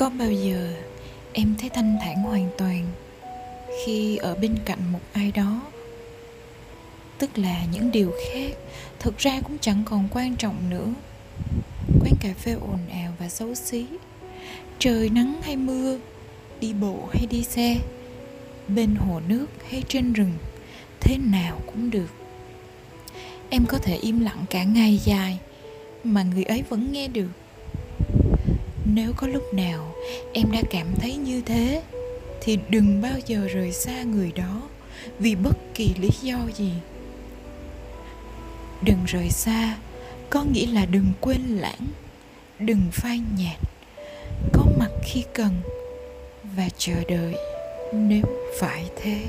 có bao giờ em thấy thanh thản hoàn toàn khi ở bên cạnh một ai đó? Tức là những điều khác thực ra cũng chẳng còn quan trọng nữa. Quán cà phê ồn ào và xấu xí. Trời nắng hay mưa, đi bộ hay đi xe, bên hồ nước hay trên rừng, thế nào cũng được. Em có thể im lặng cả ngày dài mà người ấy vẫn nghe được nếu có lúc nào em đã cảm thấy như thế, thì đừng bao giờ rời xa người đó vì bất kỳ lý do gì. Đừng rời xa, có nghĩa là đừng quên lãng, đừng phai nhạt. Có mặt khi cần và chờ đợi nếu phải thế.